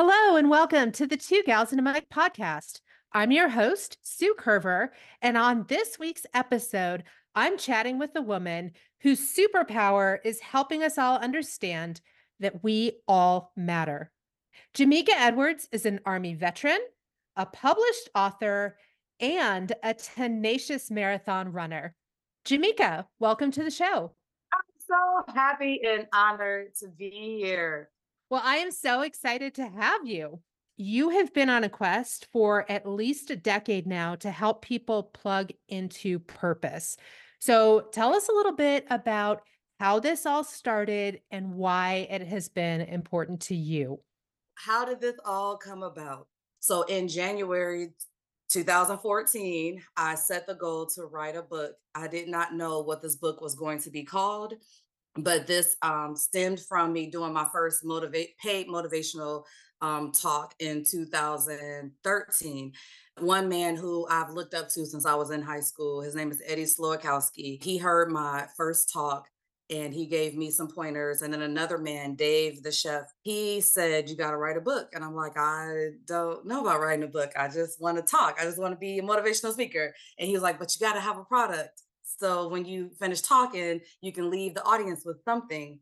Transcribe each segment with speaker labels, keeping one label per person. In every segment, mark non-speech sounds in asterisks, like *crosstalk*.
Speaker 1: Hello and welcome to the Two Gals and a Mic podcast. I'm your host, Sue Curver, and on this week's episode, I'm chatting with a woman whose superpower is helping us all understand that we all matter. Jamicka Edwards is an Army veteran, a published author, and a tenacious marathon runner. Jamicka, welcome to the show.
Speaker 2: I'm so happy and honored to be here.
Speaker 1: Well, I am so excited to have you. You have been on a quest for at least a decade now to help people plug into purpose. So, tell us a little bit about how this all started and why it has been important to you.
Speaker 2: How did this all come about? So, in January 2014, I set the goal to write a book. I did not know what this book was going to be called but this um, stemmed from me doing my first motivate paid motivational um, talk in 2013 one man who I've looked up to since I was in high school. His name is Eddie Slowakowski. He heard my first talk and he gave me some pointers. And then another man, Dave, the chef, he said, You got to write a book. And I'm like, I don't know about writing a book. I just want to talk. I just want to be a motivational speaker. And he was like, But you got to have a product. So when you finish talking, you can leave the audience with something.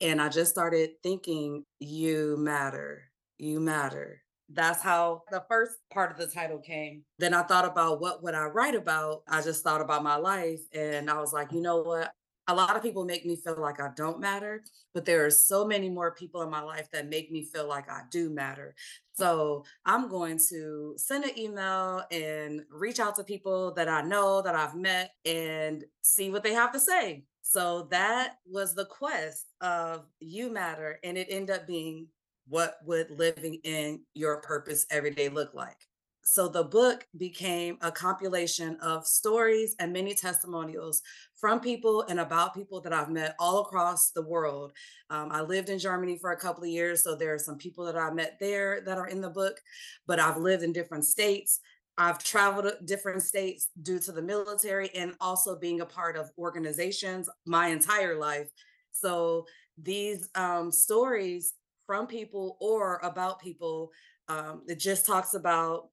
Speaker 2: And I just started thinking, you matter, you matter. That's how the first part of the title came. Then I thought about what would I write about? I just thought about my life and I was like, you know what? A lot of people make me feel like I don't matter, but there are so many more people in my life that make me feel like I do matter. So I'm going to send an email and reach out to people that I know that I've met and see what they have to say. So that was the quest of You Matter. And it ended up being what would living in your purpose every day look like? So the book became a compilation of stories and many testimonials from people and about people that I've met all across the world. Um, I lived in Germany for a couple of years, so there are some people that I met there that are in the book, but I've lived in different states. I've traveled to different states due to the military and also being a part of organizations my entire life. So these um, stories from people or about people, um, it just talks about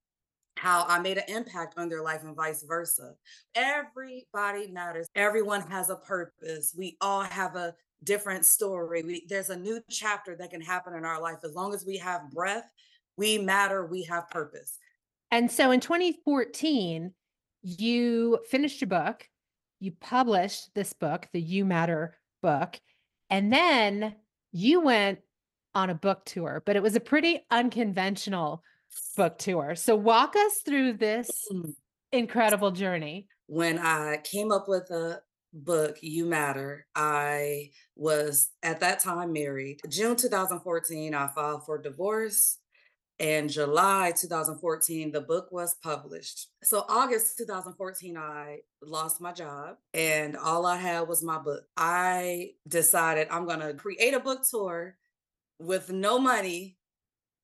Speaker 2: how I made an impact on their life and vice versa. Everybody matters. Everyone has a purpose. We all have a different story. We, there's a new chapter that can happen in our life. As long as we have breath, we matter, we have purpose.
Speaker 1: And so in 2014, you finished your book, you published this book, the You Matter book, and then you went on a book tour, but it was a pretty unconventional book tour. So walk us through this mm. incredible journey.
Speaker 2: When I came up with a book, You Matter, I was at that time married. June 2014, I filed for divorce. And July 2014, the book was published. So, August 2014, I lost my job and all I had was my book. I decided I'm going to create a book tour with no money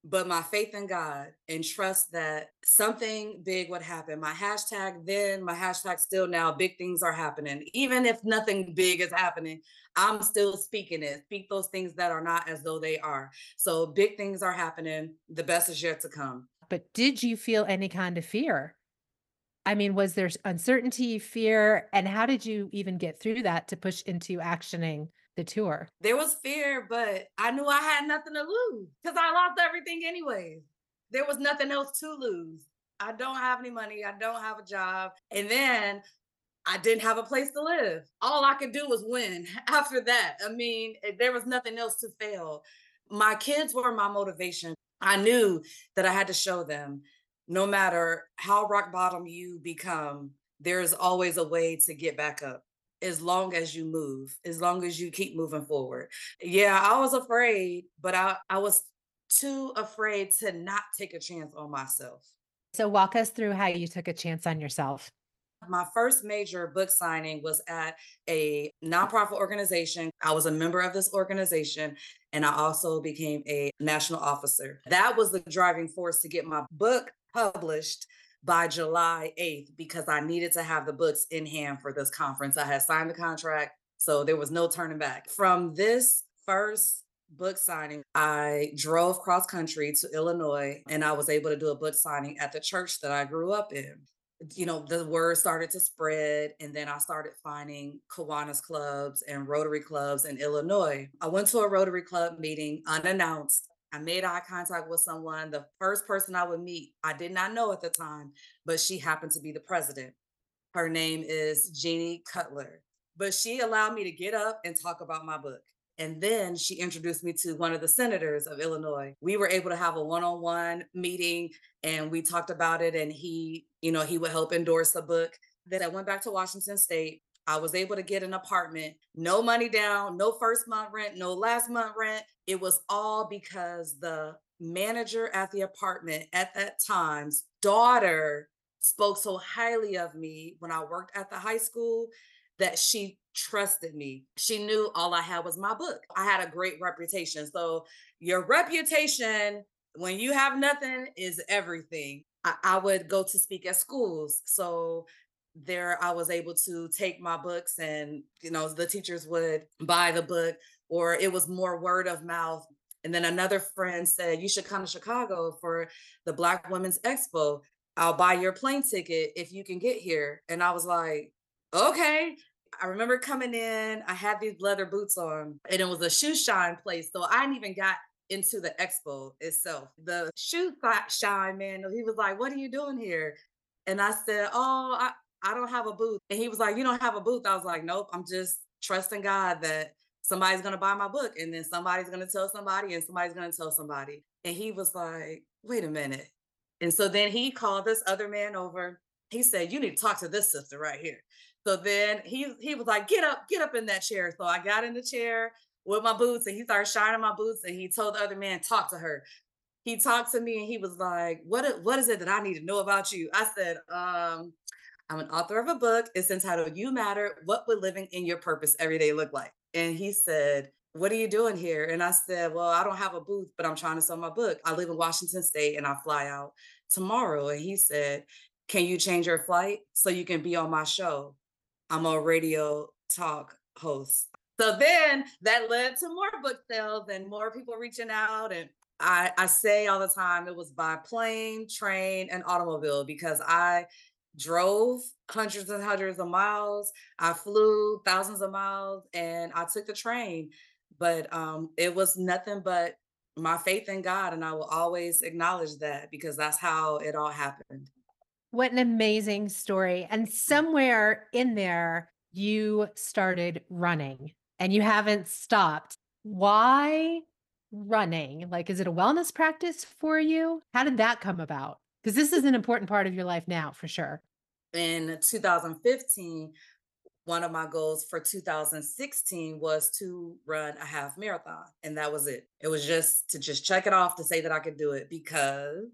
Speaker 2: but my faith in God and trust that something big would happen. My hashtag then, my hashtag still now, big things are happening. Even if nothing big is happening, I'm still speaking it. Speak those things that are not as though they are. So big things are happening. The best is yet to come.
Speaker 1: But did you feel any kind of fear? I mean, was there uncertainty, fear? And how did you even get through that to push into actioning the tour?
Speaker 2: There was fear, but I knew I had nothing to lose because I lost everything anyway. There was nothing else to lose. I don't have any money. I don't have a job. And then I didn't have a place to live. All I could do was win *laughs* after that. I mean, eh, there was nothing else to fail. My kids were my motivation. I knew that I had to show them no matter how rock bottom you become, there's always a way to get back up as long as you move, as long as you keep moving forward. Yeah, I was afraid, but I, I was too afraid to not take a chance on myself.
Speaker 1: So, walk us through how you took a chance on yourself.
Speaker 2: My first major book signing was at a nonprofit organization. I was a member of this organization and I also became a national officer. That was the driving force to get my book published by July 8th because I needed to have the books in hand for this conference. I had signed the contract, so there was no turning back. From this first book signing. I drove cross country to Illinois and I was able to do a book signing at the church that I grew up in. You know, the word started to spread, and then I started finding Kiwanis clubs and Rotary clubs in Illinois. I went to a Rotary club meeting unannounced. I made eye contact with someone. The first person I would meet, I did not know at the time, but she happened to be the president. Her name is Jeannie Cutler. But she allowed me to get up and talk about my book. And then she introduced me to one of the senators of Illinois. We were able to have a one on one meeting and we talked about it. And he, you know, he would help endorse the book. Then I went back to Washington State. I was able to get an apartment, no money down, no first month rent, no last month rent. It was all because the manager at the apartment at that time's daughter spoke so highly of me when I worked at the high school that she trusted me. She knew all I had was my book. I had a great reputation. So, your reputation when you have nothing is everything. I, I would go to speak at schools. So, there I was able to take my books and, you know, the teachers would buy the book or it was more word of mouth. And then another friend said, You should come to Chicago for the Black Women's Expo. I'll buy your plane ticket if you can get here. And I was like, okay. I remember coming in, I had these leather boots on, and it was a shoe shine place. So I didn't even got into the expo itself. The shoe shine man, he was like, What are you doing here? And I said, Oh, I, I don't have a booth. And he was like, You don't have a booth. I was like, Nope, I'm just trusting God that somebody's gonna buy my book and then somebody's gonna tell somebody and somebody's gonna tell somebody. And he was like, Wait a minute. And so then he called this other man over. He said, You need to talk to this sister right here. So then he he was like, Get up, get up in that chair. So I got in the chair with my boots and he started shining my boots and he told the other man, Talk to her. He talked to me and he was like, What, what is it that I need to know about you? I said, um, I'm an author of a book. It's entitled You Matter What Would Living in Your Purpose Every Day Look Like? And he said, What are you doing here? And I said, Well, I don't have a booth, but I'm trying to sell my book. I live in Washington State and I fly out tomorrow. And he said, Can you change your flight so you can be on my show? I'm a radio talk host. So then that led to more book sales and more people reaching out. And I, I say all the time it was by plane, train, and automobile because I drove hundreds and hundreds of miles. I flew thousands of miles and I took the train. But um, it was nothing but my faith in God. And I will always acknowledge that because that's how it all happened.
Speaker 1: What an amazing story. And somewhere in there, you started running and you haven't stopped. Why running? Like, is it a wellness practice for you? How did that come about? Because this is an important part of your life now, for sure.
Speaker 2: In 2015, one of my goals for 2016 was to run a half marathon and that was it it was just to just check it off to say that i could do it because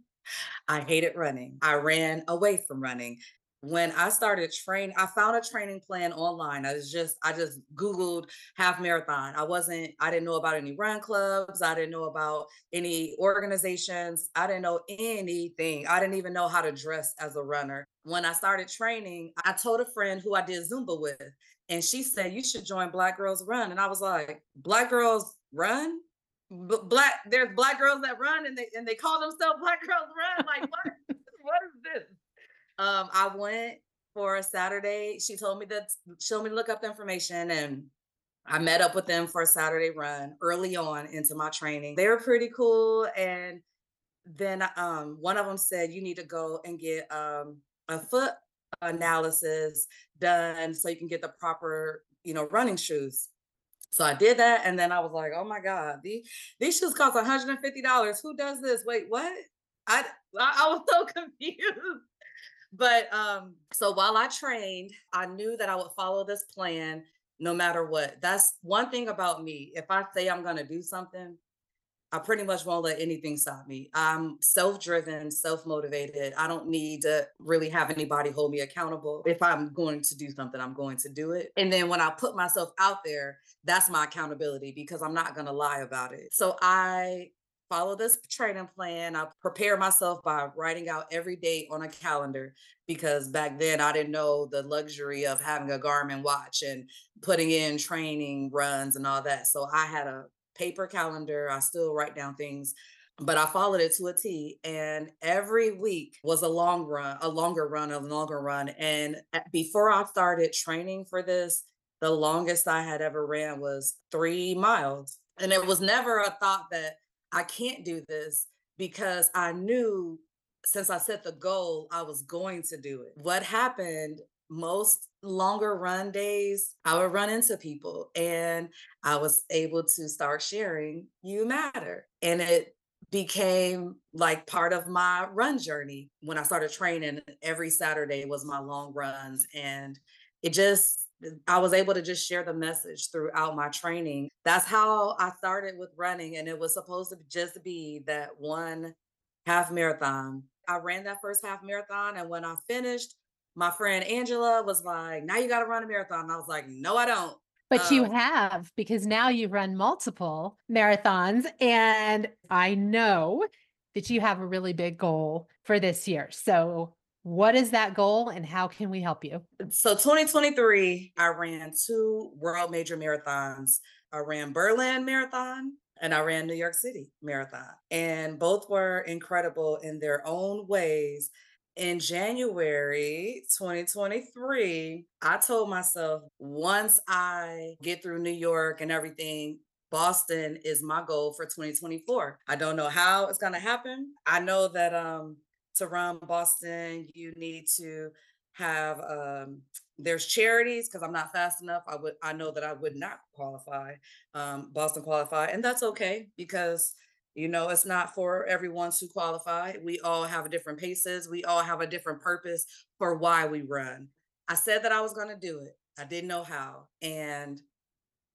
Speaker 2: i hated running i ran away from running when I started training, I found a training plan online. I was just, I just Googled half marathon. I wasn't, I didn't know about any run clubs. I didn't know about any organizations. I didn't know anything. I didn't even know how to dress as a runner. When I started training, I told a friend who I did Zumba with, and she said, You should join Black Girls Run. And I was like, Black Girls Run? Black, there's black girls that run and they and they call themselves *laughs* Black Girls Run. Like, what? what is this? Um, I went for a Saturday. She told me that she told me to look up the information and I met up with them for a Saturday run early on into my training. They were pretty cool. And then um, one of them said, you need to go and get um, a foot analysis done so you can get the proper, you know, running shoes. So I did that. And then I was like, oh my God, these, these shoes cost $150. Who does this? Wait, what? I, I was *laughs* so confused but um so while i trained i knew that i would follow this plan no matter what that's one thing about me if i say i'm going to do something i pretty much won't let anything stop me. I'm self-driven self-motivated. I don't need to really have anybody hold me accountable. If i'm going to do something i'm going to do it. And then when i put myself out there that's my accountability because i'm not going to lie about it. So i follow this training plan. I prepare myself by writing out every day on a calendar because back then I didn't know the luxury of having a Garmin watch and putting in training runs and all that. So I had a paper calendar. I still write down things but I followed it to a T. And every week was a long run, a longer run, a longer run. And eh, before I started training for this, the longest I had ever ran was three miles. And it was never a thought that I can't do this because I knew since I set the goal, I was going to do it. What happened most longer run days, I would run into people and I was able to start sharing you matter. And it became like part of my run journey when I started training. Every Saturday was my long runs. And it just, I was able to just share the message throughout my training. That's how I started with running. And it was supposed to just be that one half marathon. I ran that first half marathon. And when I finished, my friend Angela was like, Now you got to run a marathon. And I was like, No, I don't.
Speaker 1: But you um have because now you've run multiple marathons. And I know that you have a really big goal for this year. So, what is that goal and how can we help you?
Speaker 2: So, 2023, I ran two world major marathons. I ran Berlin Marathon and I ran New York City Marathon. And both were incredible in their own ways in January 2023, I told myself once I get through New York and everything, Boston is my goal for 2024. I don't know how it's going to happen. I know that um to run Boston, you need to have um there's charities because I'm not fast enough. I would I know that I would not qualify, um, Boston qualify, and that's okay because you know, it's not for everyone to qualify. We all have different paces. We all have a different purpose for why we run. I said that I was going to do it. I didn't know how. And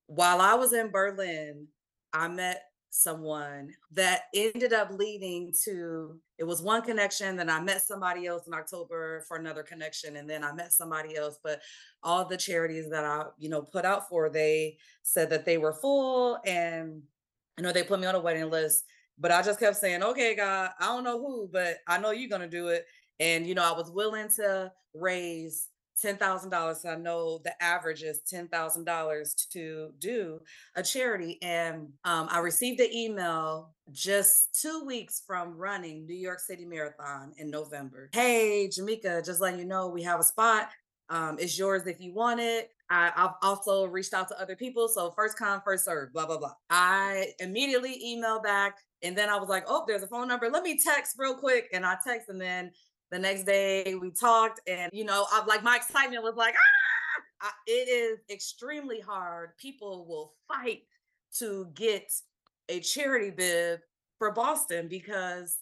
Speaker 2: while I was in Berlin, I met someone that ended up leading to it was one connection then i met somebody else in october for another connection and then i met somebody else but all the charities that i you know put out for they said that they were full and I know they put me on a waiting list, but I just kept saying, okay, God, I don't know who, but I know you're going to do it. And, you know, I was willing to raise $10,000. I know the average is $10,000 to do a charity. And um, I received an email just two weeks from running New York City Marathon in November. Hey, Jamicka, just letting you know we have a spot. Um, it's yours if you want it. I, have also reached out to other people. So first come, first serve, blah, blah, blah. I immediately emailed back. And then I was like, oh, there's a phone number. Let me text real quick. And I text. And then the next day we talked. And, you know, I'm like, my excitement was like, ah! I, it is extremely hard. People will fight to get a charity bib for Boston because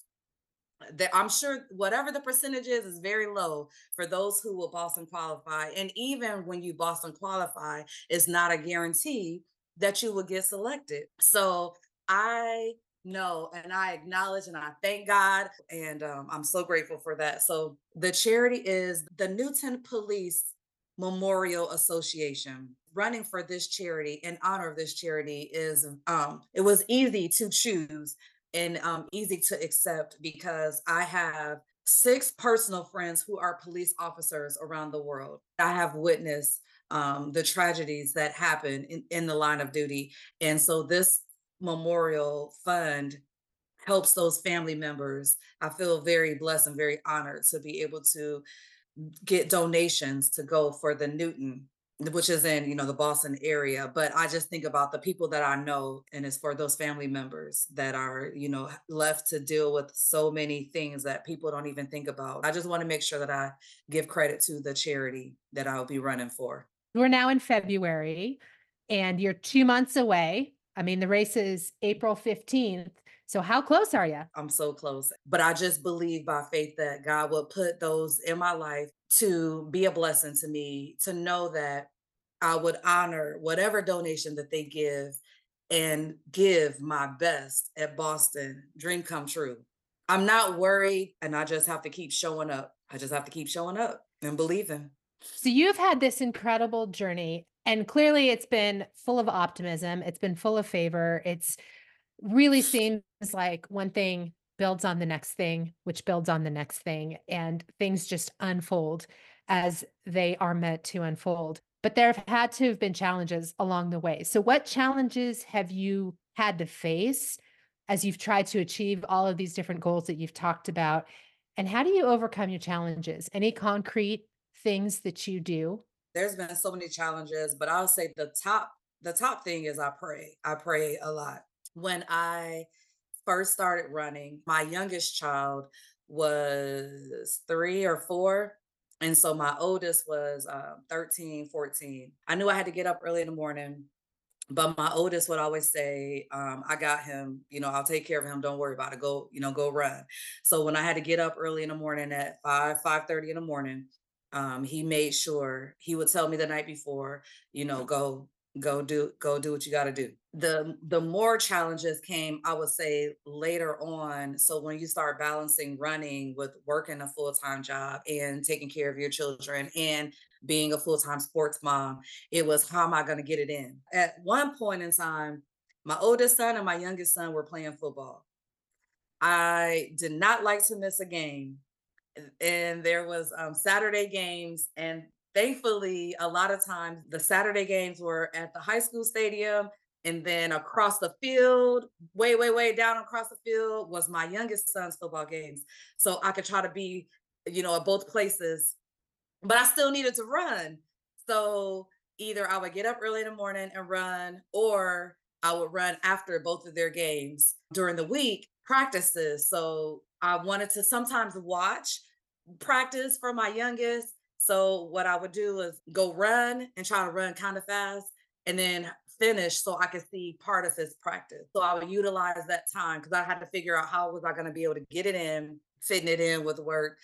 Speaker 2: that I'm sure whatever the percentage is is very low for those who will Boston qualify. And even when you Boston qualify, it's not a guarantee that you will get selected. So I know and I acknowledge and I thank God. And um, I'm so grateful for that. So the charity is the Newton Police Memorial Association. Running for this charity in honor of this charity is um, it was easy to choose and um, easy to accept because I have six personal friends who are police officers around the world. I have witnessed um, the tragedies that happen in, in the line of duty. And so this memorial fund helps those family members. I feel very blessed and very honored to be able to get donations to go for the Newton which is in you know the Boston area but I just think about the people that I know and it's for those family members that are you know left to deal with so many things that people don't even think about. I just want to make sure that I give credit to the charity that I'll be running for.
Speaker 1: We're now in February and you're 2 months away. I mean the race is April 15th so how close are you?
Speaker 2: I'm so close. But I just believe by faith that God will put those in my life to be a blessing to me, to know that I would honor whatever donation that they give and give my best at Boston. Dream come true. I'm not worried and I just have to keep showing up. I just have to keep showing up and believing.
Speaker 1: So you've had this incredible journey and clearly it's been full of optimism. It's been full of favor. It's really *sighs* seems like one thing builds on the next thing, which builds on the next thing, and things just unfold as they are meant to unfold. But there have had to have been challenges along the way. So, what challenges have you had to face as you've tried to achieve all of these different goals that you've talked about? And how do you overcome your challenges? Any concrete things that you do?
Speaker 2: There's been so many challenges, but I'll say the top the top thing is I pray. I pray a lot. When I first started running, my youngest child was 3 or 4 and so my oldest was um, 13, 14. I knew I had to get up early in the morning, but my oldest would always say, um, I got him, you know, I'll take care of him. Don't worry about it. Go, you know, go run. So when I had to get up early in the morning at 5, 5 30 in the morning, um, he made sure he would tell me the night before, you know, go go do go do what you got to do. The the more challenges came i would say later on so when you start balancing running with working a full-time job and taking care of your children and being a full-time sports mom it was how am i going to get it in? At one point in time my oldest son and my youngest son were playing football. I did not like to miss a game and there was um, saturday games and thankfully, a lot of times the Saturday games were at the high school stadium. And then across the field, way, way, way down across the field was my youngest son's football games. So I could try to be, you know, at both places, but I still needed to run. So either I would get up early in the morning and run, or I would run after both of their games during the week practices. So I wanted to sometimes watch practice for my youngest so what I would do is go run and try to run kind of fast and then finish so I could see part of his practice. So I would utilize that time because I had to figure out how was I going to be able to get it in, fitting it in with work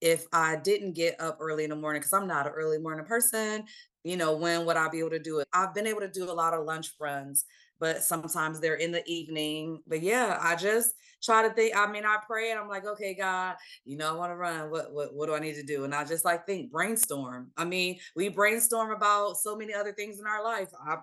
Speaker 2: if I didn't get up early in the morning because I'm not an early morning person. You know, when would I be able to do it? I've been able to do a lot of lunch runs but sometimes they're in the evening. But yeah, I just try to think. I mean, I pray and I'm like, okay, God, you know, I want to run. What what what do I need to do? And I just like think brainstorm. I mean, we brainstorm about so many other things in our life. I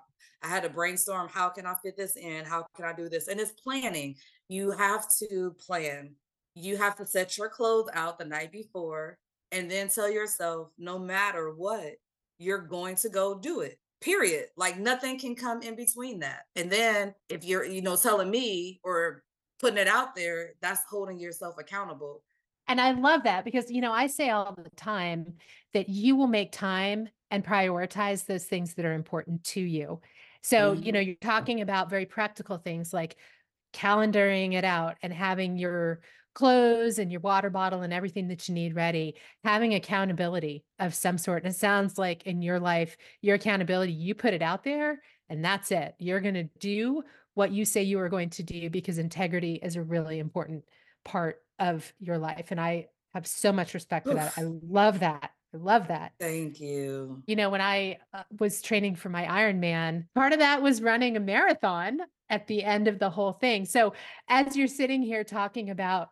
Speaker 2: I had to brainstorm how can I fit this in? How can I do this? And it's planning. You have to plan. You have to set your clothes out the night before and then tell yourself, no matter what, you're going to go do it period like nothing can come in between that. And then if you're you know telling me or putting it out there that's holding yourself accountable.
Speaker 1: And i love that because you know i say all the time that you will make time and prioritize those things that are important to you. So mm-hmm. you know you're talking about very practical things like calendaring it out and having your clothes and your water bottle and everything that you need ready, having accountability of some sort. And it sounds like in your life, your accountability, you put it out there and that's it. You're going to do what you say you are going to do because integrity is a really important part of your life. And I have so much respect for that. I love that. I love that.
Speaker 2: Thank you.
Speaker 1: You know, when I uh, was training for my Ironman, part of that was running a marathon at the end of the whole thing. So, as you're sitting here talking about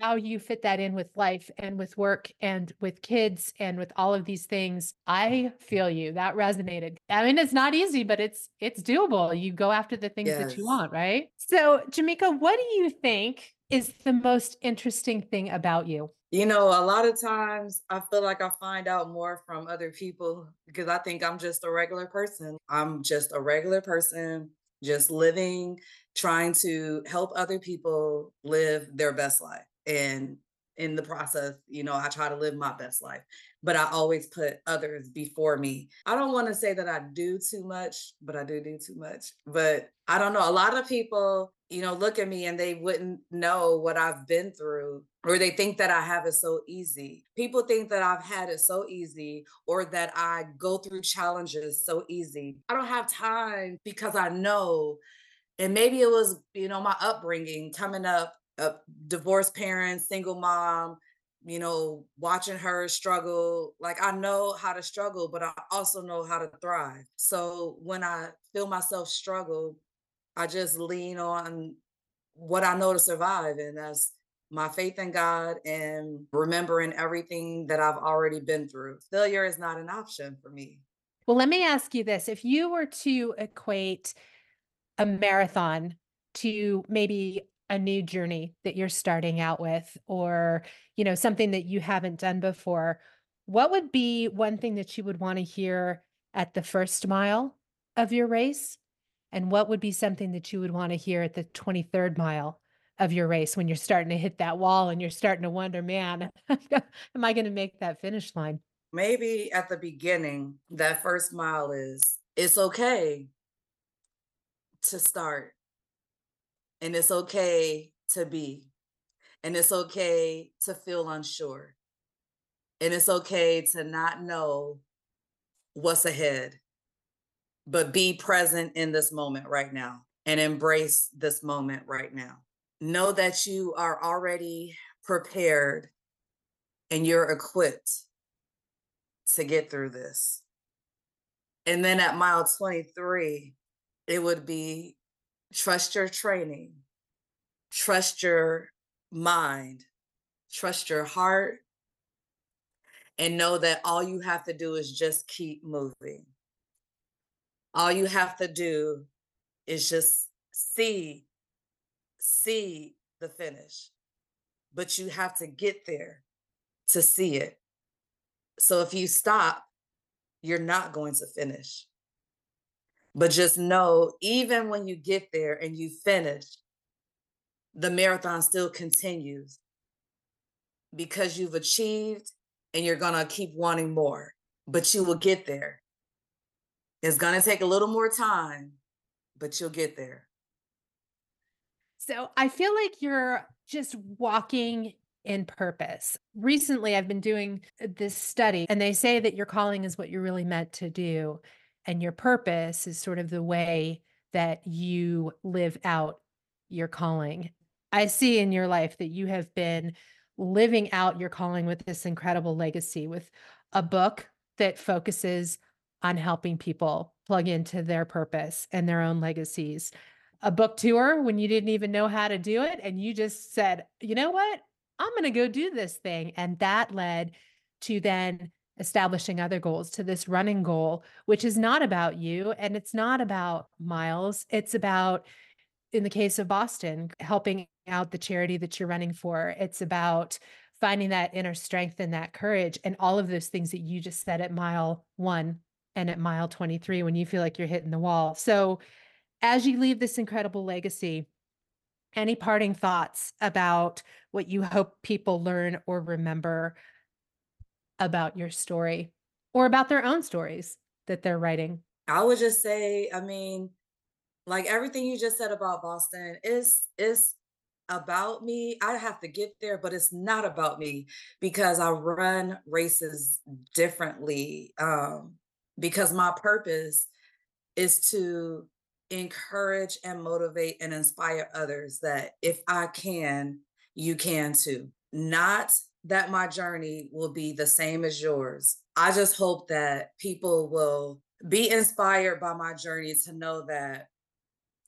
Speaker 1: how you fit that in with life and with work and with kids and with all of these things, I feel you. That resonated. I mean, it's not easy, but it's it's doable. You go after the things yes. that you want, right? So, Jamicka, what do you think is the most interesting thing about you?
Speaker 2: You know, a lot of times I feel like I find out more from other people because I think I'm just a regular person. I'm just a regular person, just living, trying to help other people live their best life. And in the process, you know, I try to live my best life, but I always put others before me. I don't want to say that I do too much, but I do do too much. But I don't know. A lot of people, you know, look at me and they wouldn't know what I've been through, or they think that I have it so easy. People think that I've had it so easy, or that I go through challenges so easy. I don't have time because I know. And maybe it was, you know, my upbringing coming up a divorced parents, single mom, you know, watching her struggle. Like I know how to struggle, but I also know how to thrive. So when I feel myself struggle, I just lean on what I know to survive. And that's my faith in God and remembering everything that I've already been through. Failure is not an option for me.
Speaker 1: Well, let me ask you this if you were to equate a marathon to maybe a new journey that you're starting out with or you know something that you haven't done before what would be one thing that you would want to hear at the first mile of your race And what would be something that you would want to hear at the 23rd mile of your race when you're starting to hit that wall and you're starting to wonder, man, *laughs* am I going to make that finish line?
Speaker 2: Maybe at the beginning, that first mile is it's okay to start. And it's okay to be. And it's okay to feel unsure. And it's okay to not know what's ahead but be present in this moment right now and embrace this moment right now know that you are already prepared and you're equipped to get through this and then at mile 23 it would be trust your training, trust your mind, trust your heart, and know that all you have to do is just keep moving. All you have to do is just see, see the finish, but you have to get there to see it. So if you stop, you're not going to finish. But just know, even when you get there and you finish, the marathon still continues because you've achieved and you're going to keep wanting more, but you will get there. It's going to take a little more time, but you'll get there.
Speaker 1: So I feel like you're just walking in purpose. Recently, I've been doing uh, this study, and they say that your calling is what you're really meant to do and your purpose is sort of the way that you live out your calling. I see in your life that you have been living out your calling with this incredible legacy with a book that focuses on helping people plug into their purpose and their own legacies. A book tour when you didn't even know how to do it and you just said, "You know what? I'm going to go do this thing." And that led to then establishing other goals to this running goal, which is not about you and it's not about miles. It's about, in the case of Boston, helping out the charity that you're running for. It's about finding that inner strength and that courage and all of those things that you just said at mile one and at mile 23 when you feel like you're hitting the wall. So, as you leave this incredible legacy, any parting thoughts about what you hope people learn or remember about your story or about their own stories that they're writing?
Speaker 2: I would just say, I mean, like everything you just said about Boston is is about me. I have to get there, but it's not about me because I run races differently. Um, because my purpose is to encourage and motivate and inspire others that if I can, you can too. Not that my journey will be the same as yours. I just hope that people will be inspired by my journey to know that,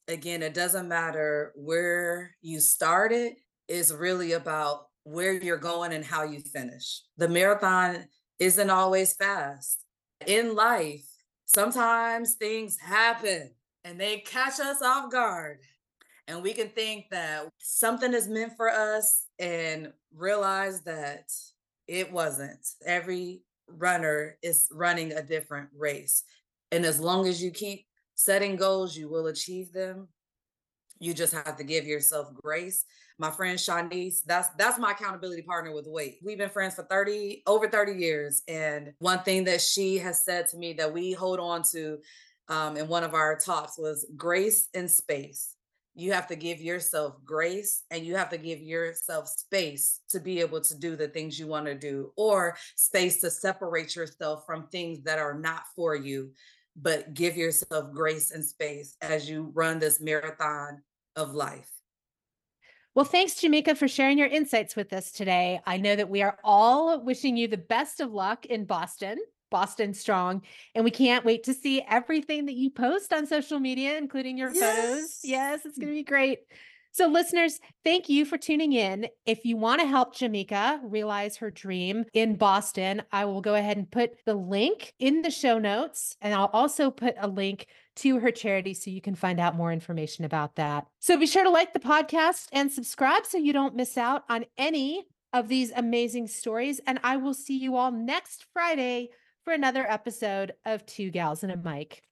Speaker 2: again, it doesn't matter where you started, it's really about where you're going and how you finish. The marathon isn't always fast. In life, sometimes things happen and they catch us off guard. And we can think that something is meant for us and realize that it wasn't. Every runner is running a different race. And as long as you keep setting goals, you will achieve them. You just have to give yourself grace. My friend Shanice, that's that's my accountability partner with weight. We've been friends for 30 over 30 years. And one thing that she has said to me that we hold on to um, in one of our talks was grace and space you have to give yourself grace and you have to give yourself space to be able to do the things you want to do or space to separate yourself from things that are not for you but give yourself grace and space as you run this marathon of life
Speaker 1: well, thanks, Jamicka, for sharing your insights with us today. I know that we are all wishing you the best of luck in Boston. Boston Strong. And we can't wait to see everything that you post on social media, including your yes. photos. Yes, it's mm. going to be great. So, listeners, thank you for tuning in. If you want to help Jamicka realize her dream in Boston, I will go ahead and put the link in the show notes. And I'll also put a link to her charity so you can find out more information about that. So, be sure to like the podcast and subscribe so you don't miss out on any of these amazing stories. And I will see you all next Friday for another episode of Two Gals and a Mic.